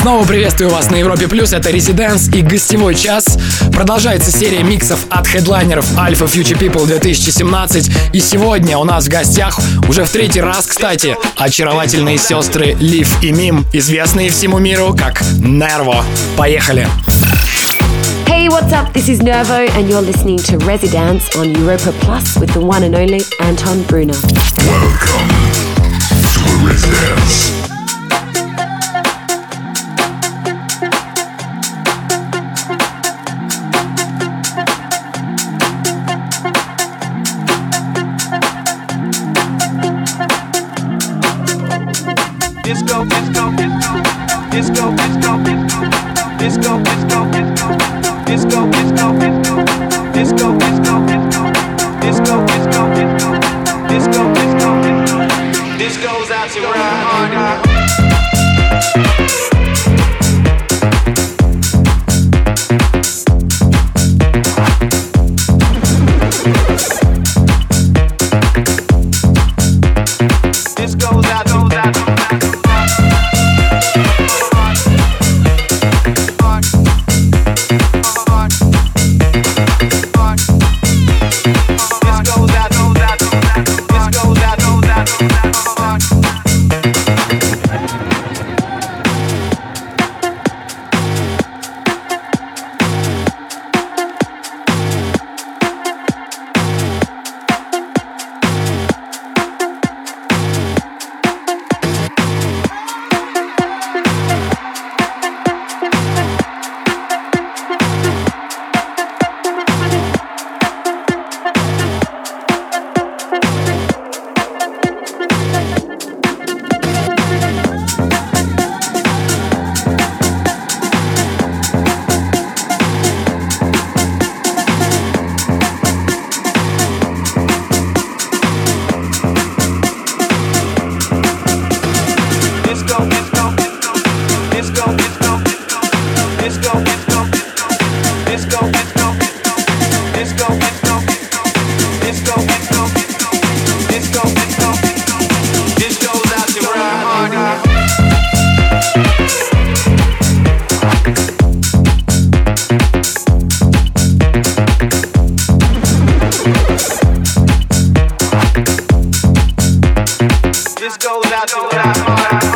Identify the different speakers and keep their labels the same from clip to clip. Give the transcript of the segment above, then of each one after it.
Speaker 1: Снова приветствую вас на Европе Плюс, это Резиденс и гостевой час. Продолжается серия миксов от хедлайнеров Alpha Future People 2017. И сегодня у нас в гостях, уже в третий раз, кстати, очаровательные сестры Лив и Мим, известные всему миру как Нерво. Поехали!
Speaker 2: Hey, what's up? This is Nervo, and you're listening to Residence on Europa Plus with the one and only Anton Brunner.
Speaker 3: Welcome to Residence.
Speaker 4: This goes out to our.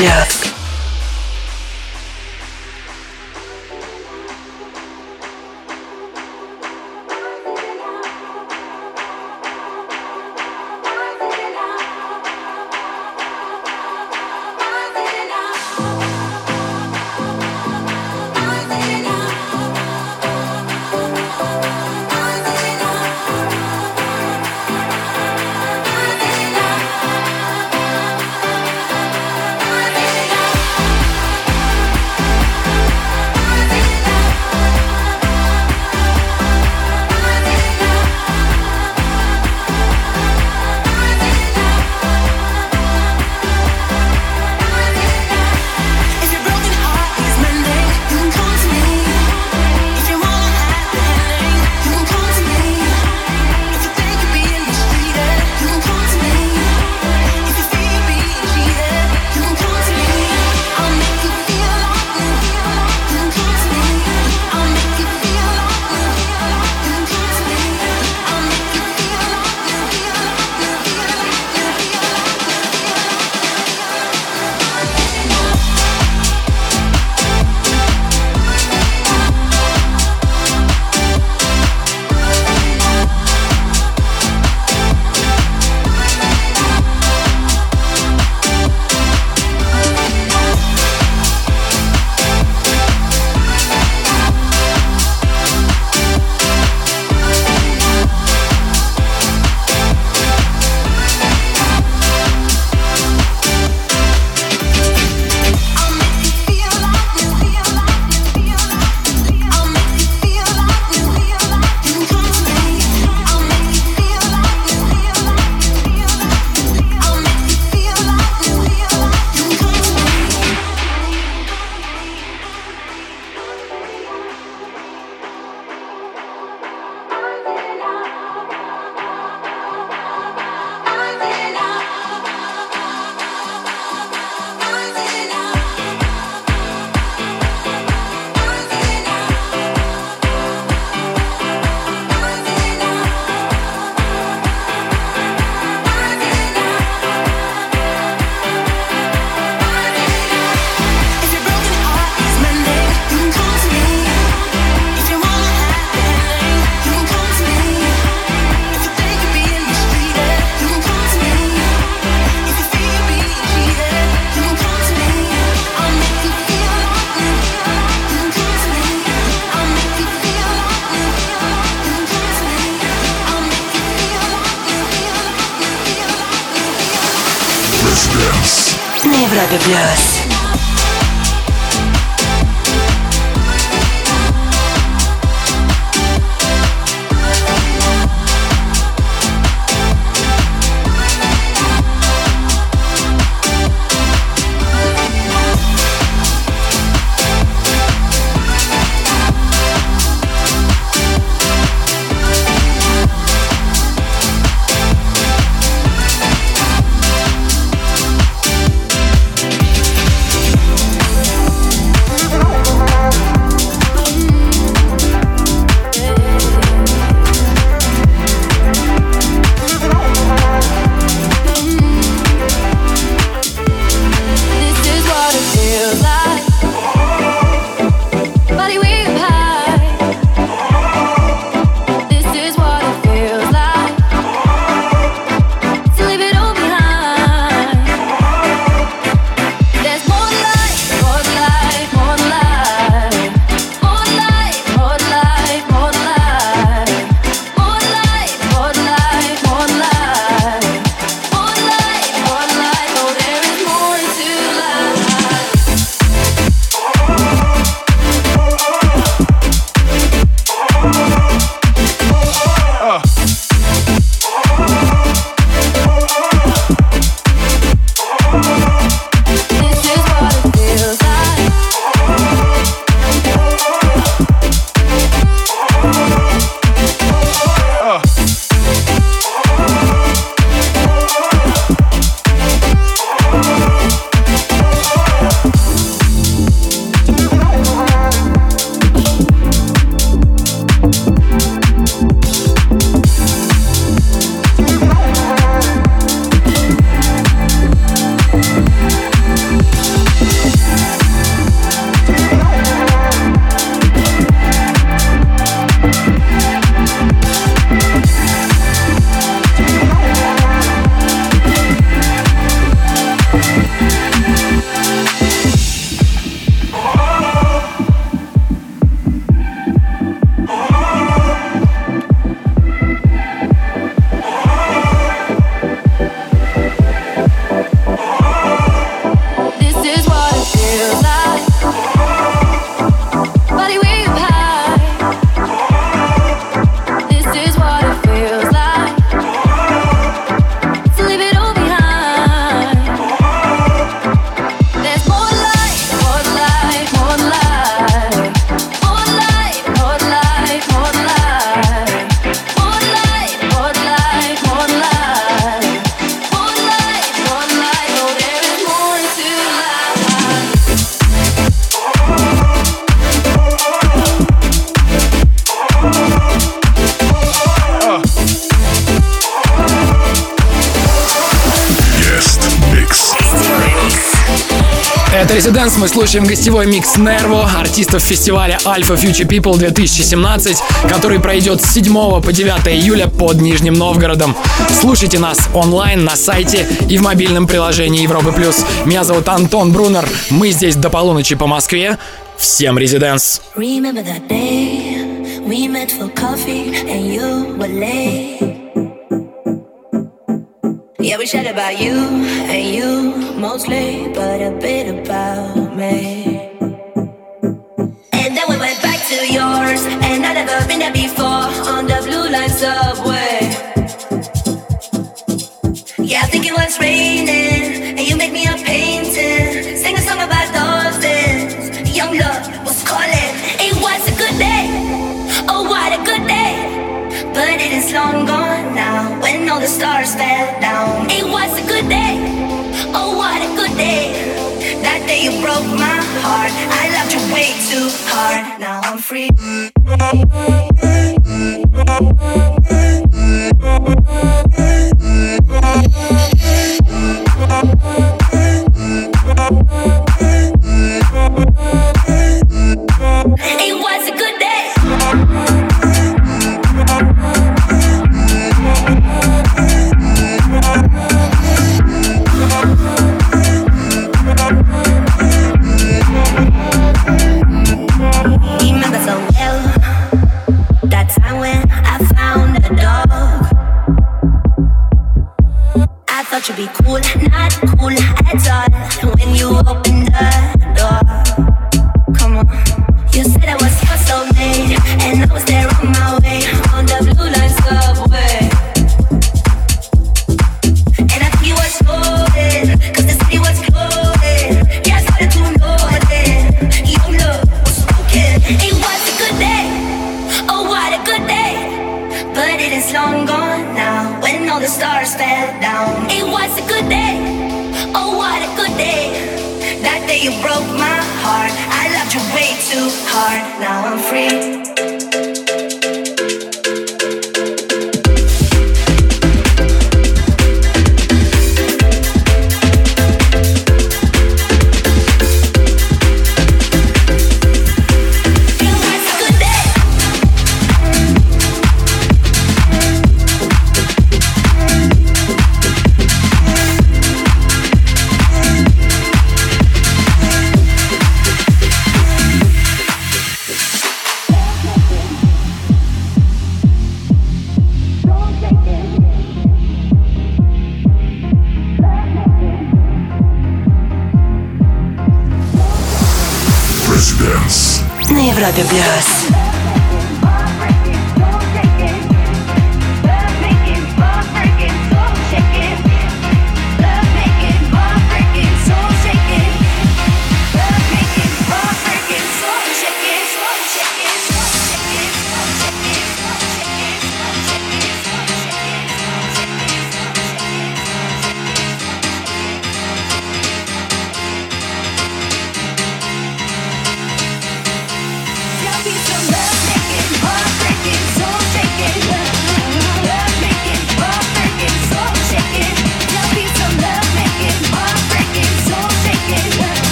Speaker 3: Yeah.
Speaker 5: На
Speaker 6: Residence
Speaker 1: мы слушаем гостевой микс Нерво, артистов фестиваля Alpha Future People 2017, который пройдет с 7 по 9 июля под Нижним Новгородом. Слушайте нас онлайн на сайте и в мобильном приложении Европы+. плюс. Меня зовут Антон Брунер, мы здесь до полуночи по Москве. Всем резиденс!
Speaker 6: Remember that day we met for coffee and you were late. Yeah, we chat about you and you mostly, but a bit about me. And then we went back to yours, and I'd never been there before on the blue line subway. Yeah, I think it was raining, and you made me a painting. Sing a song about dolphins. Young love was calling. It was a good day. Oh, what a good day. But it is long gone hard. Now I'm free.
Speaker 7: На Европе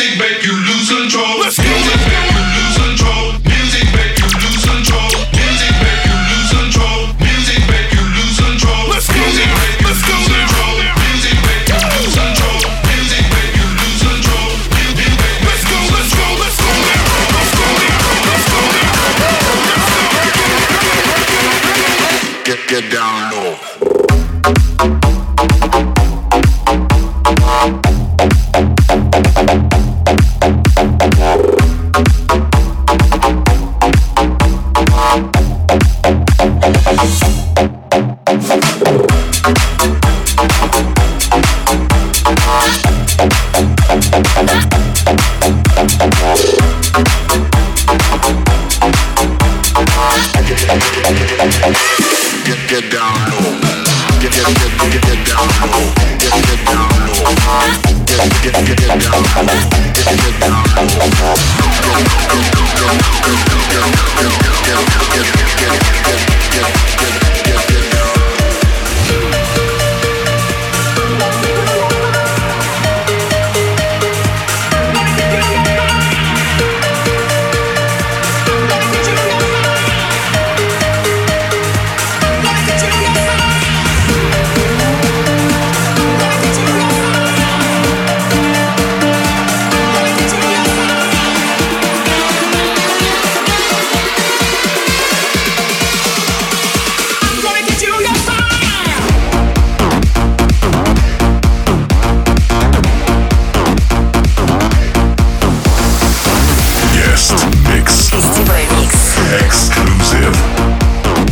Speaker 3: take back, you lose
Speaker 5: control. Let's
Speaker 3: go.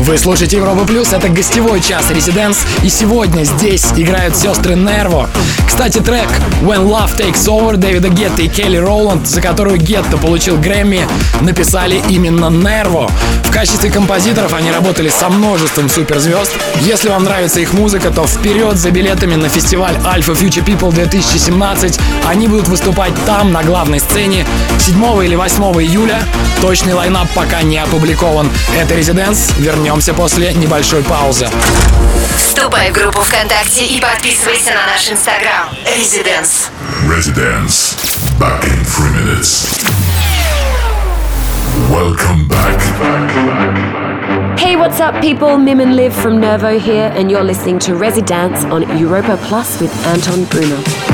Speaker 1: Вы слушаете Европа Плюс, это гостевой час Резиденс, и сегодня здесь играют сестры Нерво. Кстати, трек When Love Takes Over Дэвида Гетта и Келли Роланд, за которую Гетта получил Грэмми, написали именно Нерво. В качестве композиторов они работали со множеством суперзвезд. Если вам нравится их музыка, то вперед за билетами на фестиваль Alpha Future People 2017. Они будут выступать там, на главной сцене, 7 или 8 июля. Точный лайнап пока не опубликован. Это Резиденс. Вернемся после небольшой паузы.
Speaker 5: Вступай в группу ВКонтакте и подписывайся на наш инстаграм. Резиденс.
Speaker 3: Residence. Back in three minutes. Welcome back.
Speaker 8: Hey, what's up, people? Mim and Liv from Nervo here, and you're listening to Residance on Europa Plus with Anton Bruno.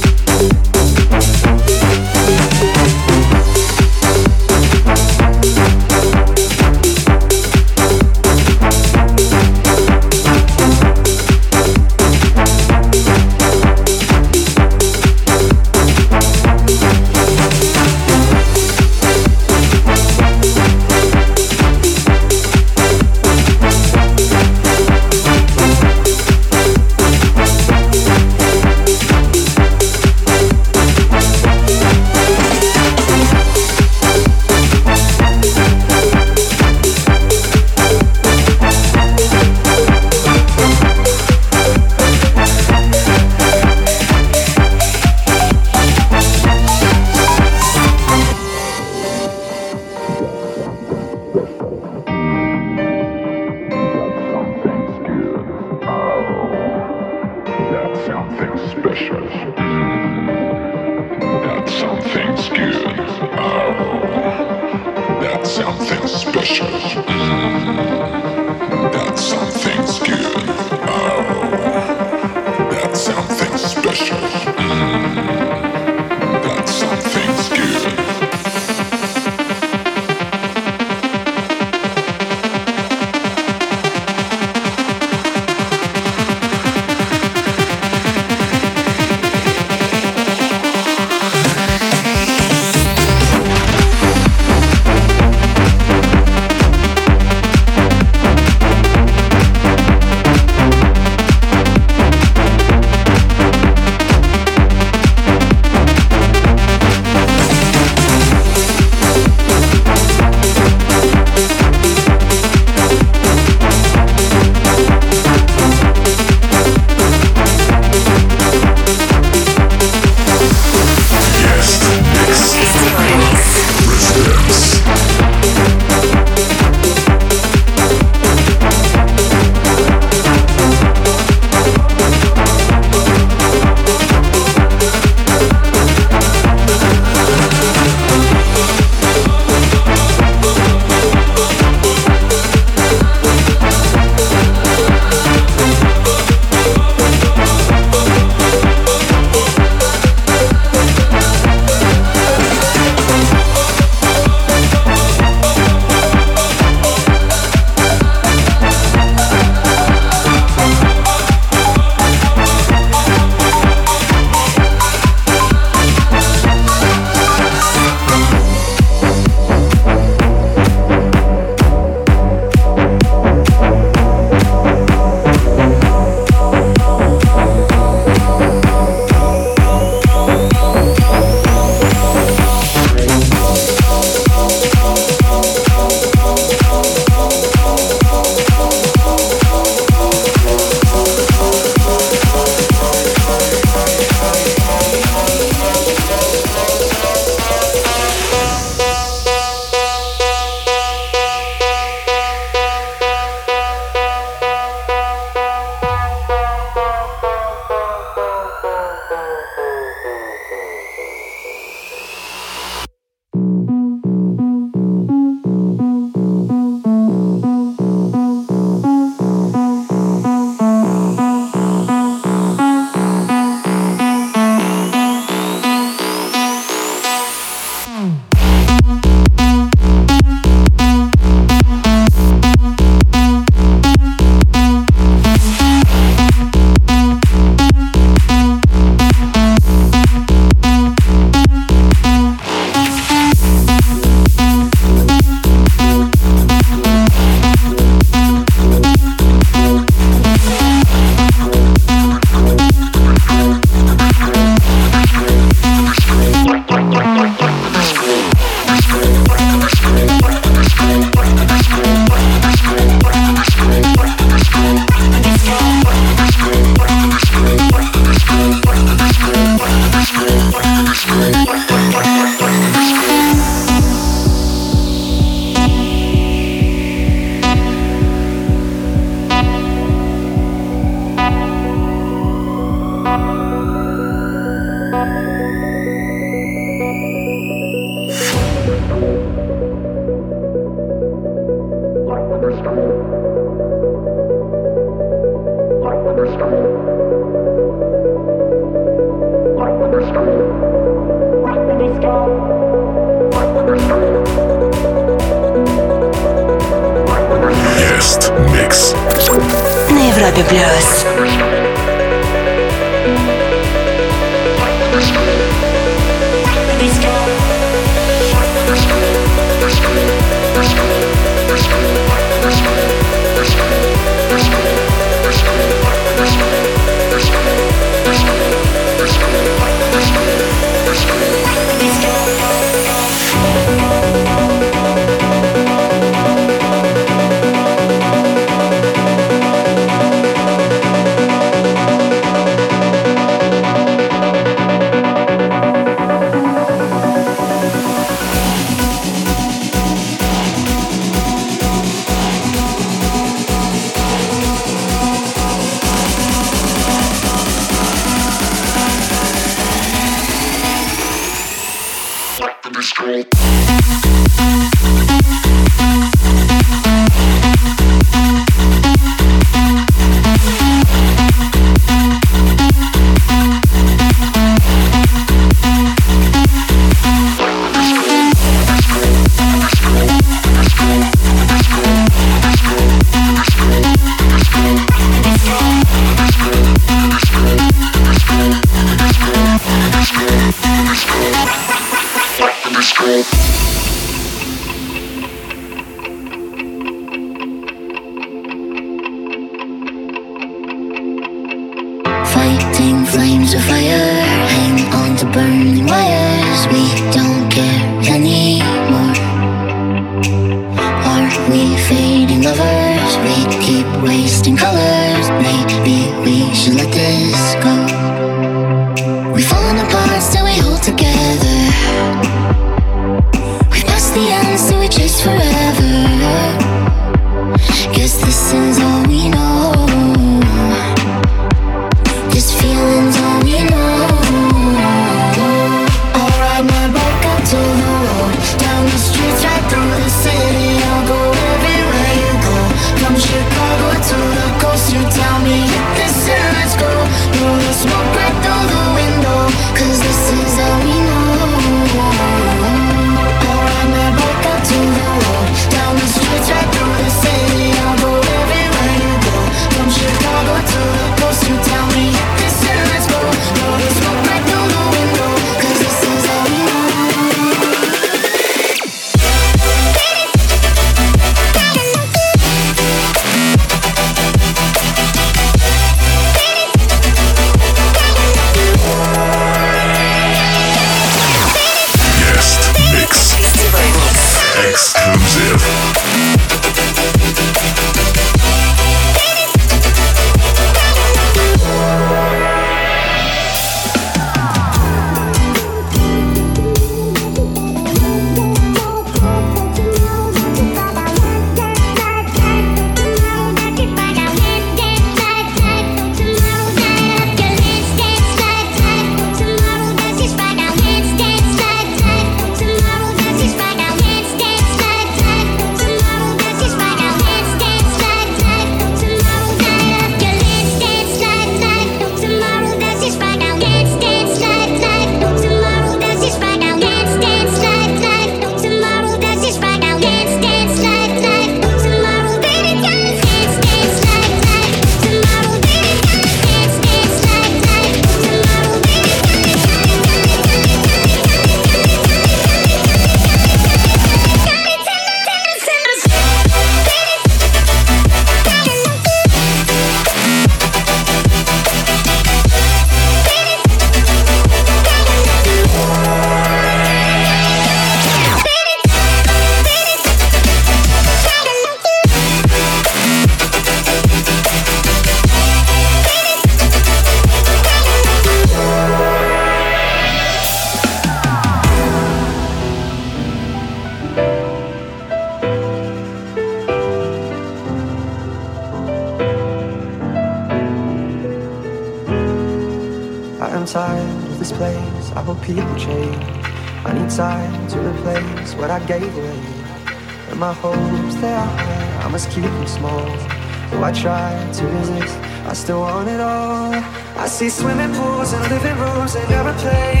Speaker 9: See swimming pools and living rooms and aeroplanes. I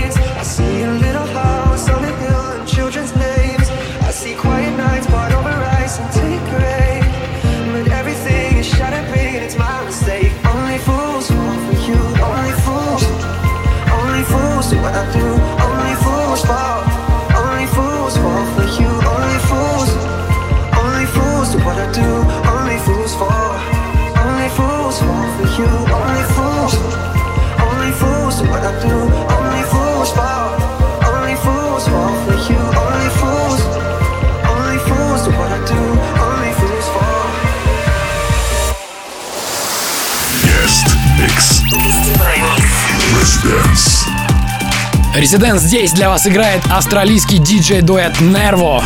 Speaker 1: Резиденс здесь для вас играет австралийский диджей-дуэт Nervo.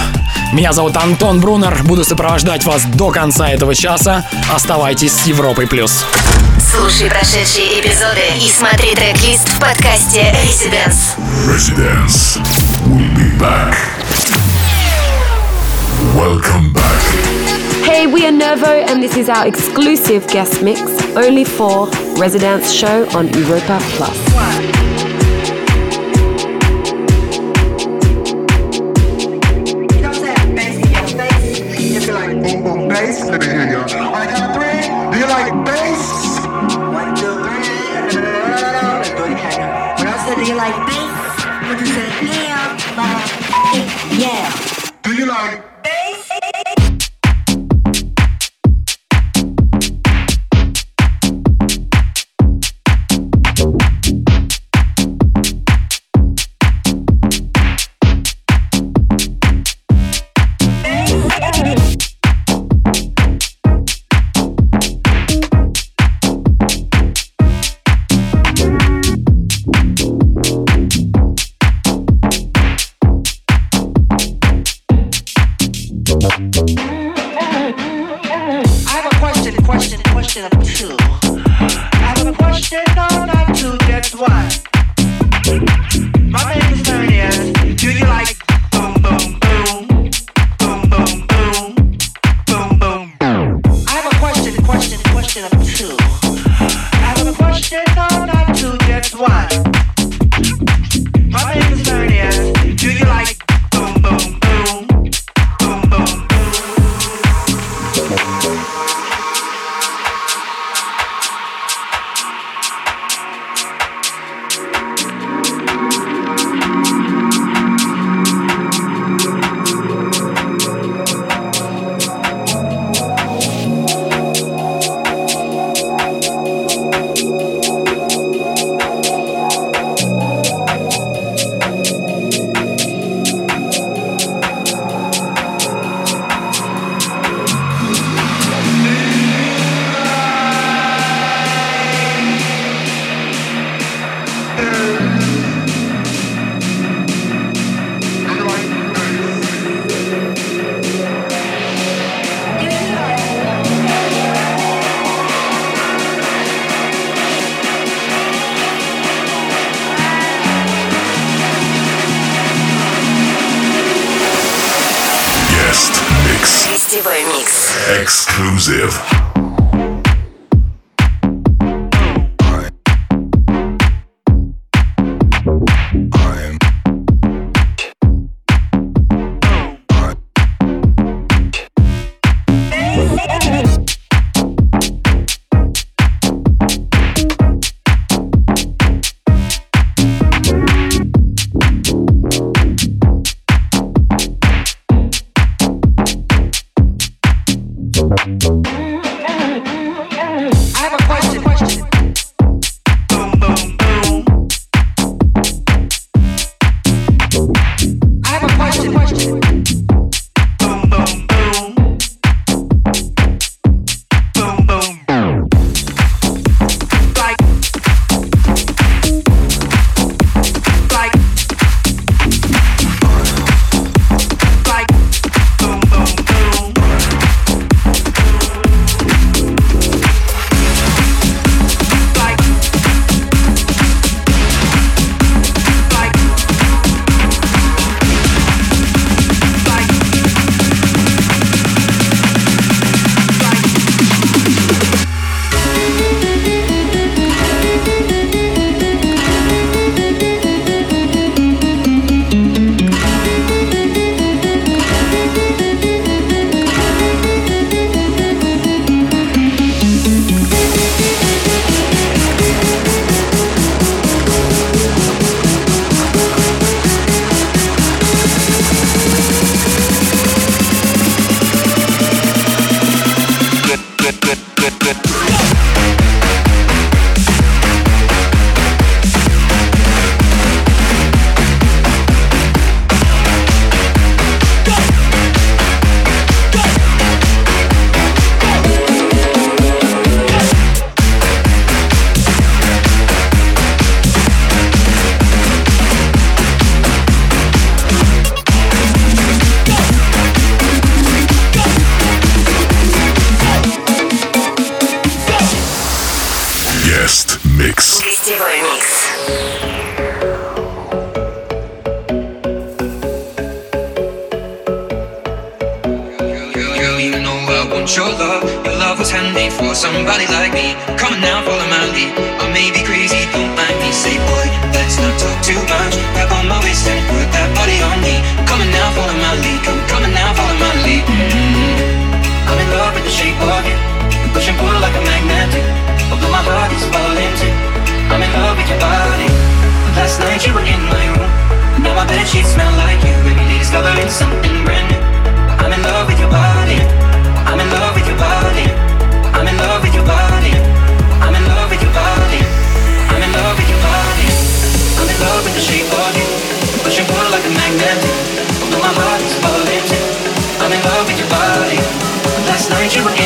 Speaker 1: Меня зовут Антон Брунер, буду сопровождать вас до конца этого часа. Оставайтесь с Европой+. плюс.
Speaker 5: Слушай прошедшие эпизоды и смотри трек-лист в подкасте Residence.
Speaker 3: Residence. We'll be back. Welcome back.
Speaker 2: Hey, we are Nervo and this is our exclusive guest mix only for Residence Show on Europa Plus.
Speaker 10: One. You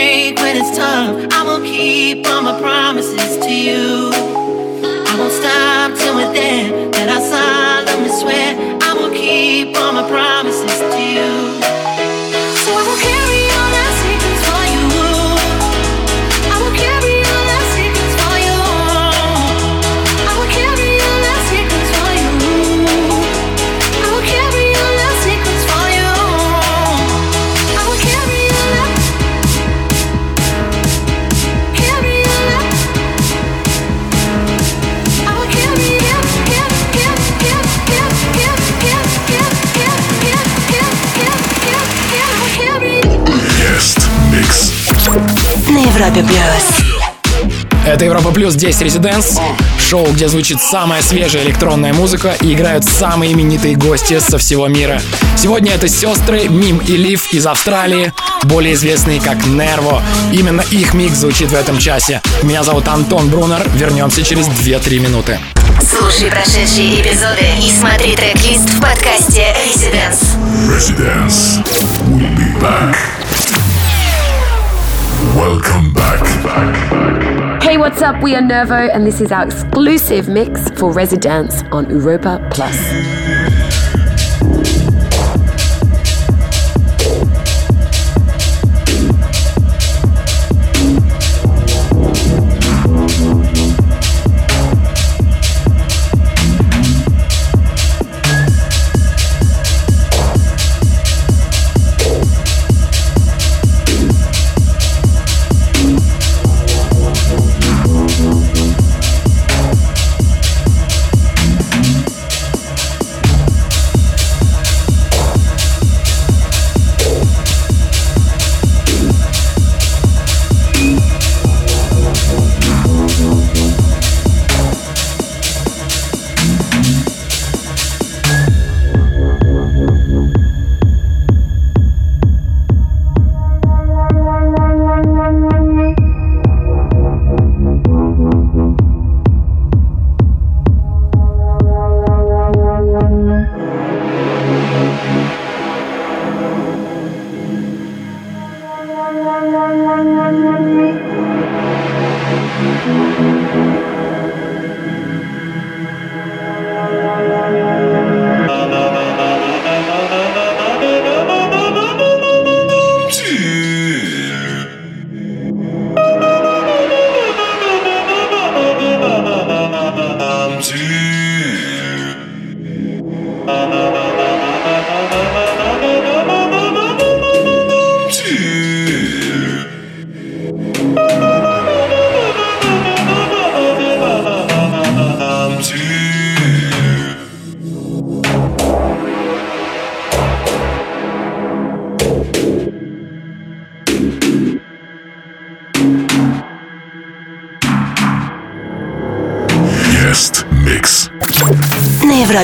Speaker 7: break when it's tough. I will keep all my promises to you. I won't stop till we're there. That I solemnly swear I will keep all my promises
Speaker 5: Европе плюс.
Speaker 1: Это Европа Плюс, здесь Резиденс. Шоу, где звучит самая свежая электронная музыка и играют самые именитые гости со всего мира. Сегодня это сестры Мим и Лив из Австралии, более известные как Нерво. Именно их микс звучит в этом часе. Меня зовут Антон Брунер. Вернемся через 2-3 минуты.
Speaker 5: Слушай прошедшие эпизоды и смотри трек-лист в подкасте Residence.
Speaker 11: Residence. We'll be back. Welcome back.
Speaker 2: Hey, what's up? We are Nervo, and this is our exclusive mix for Residence on Europa Plus.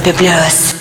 Speaker 5: Club
Speaker 7: Blues.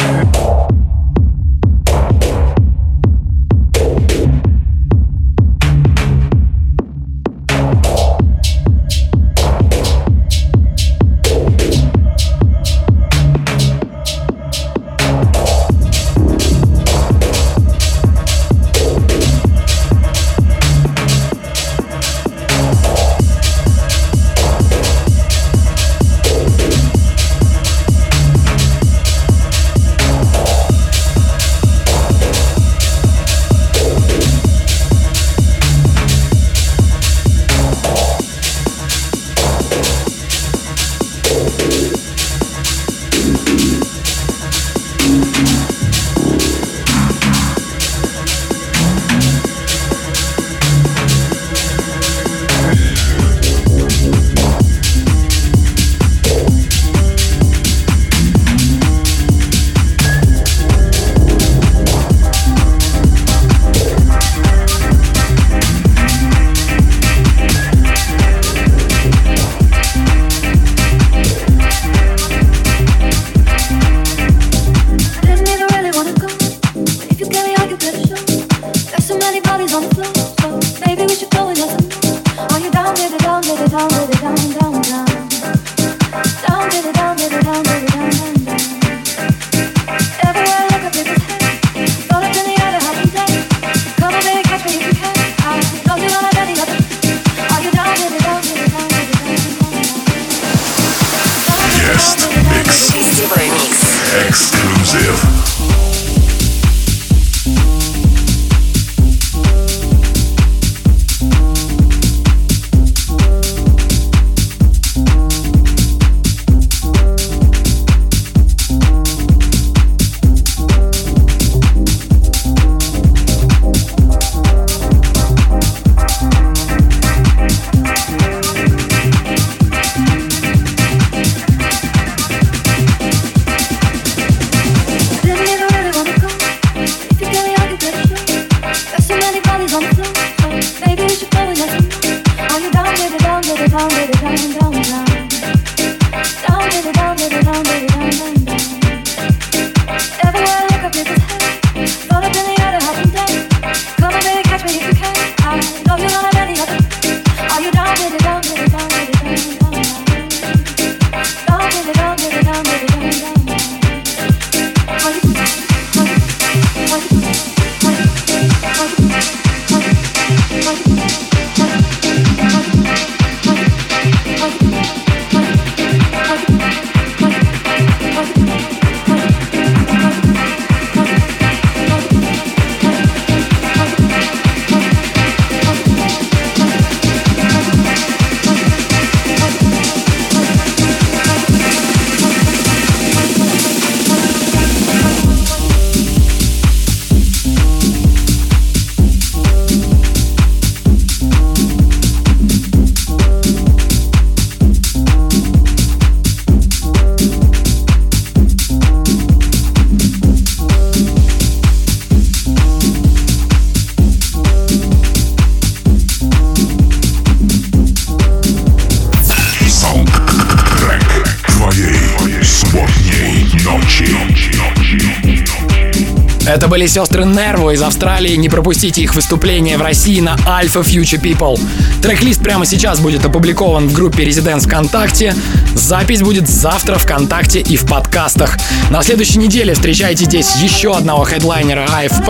Speaker 7: Были сестры Нерво из Австралии. Не пропустите их выступление в России на Alpha Future People. Трек-лист прямо сейчас будет опубликован в группе Residents ВКонтакте. Запись будет завтра ВКонтакте и в подкастах. На следующей неделе встречайте здесь еще одного хедлайнера АФП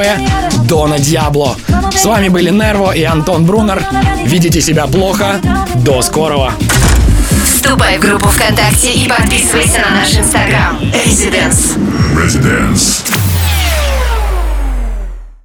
Speaker 7: Дона Диабло. С вами были Нерво и Антон Брунер. Видите себя плохо. До скорого.
Speaker 5: Вступай в группу ВКонтакте и подписывайся на наш инстаграм. Residence.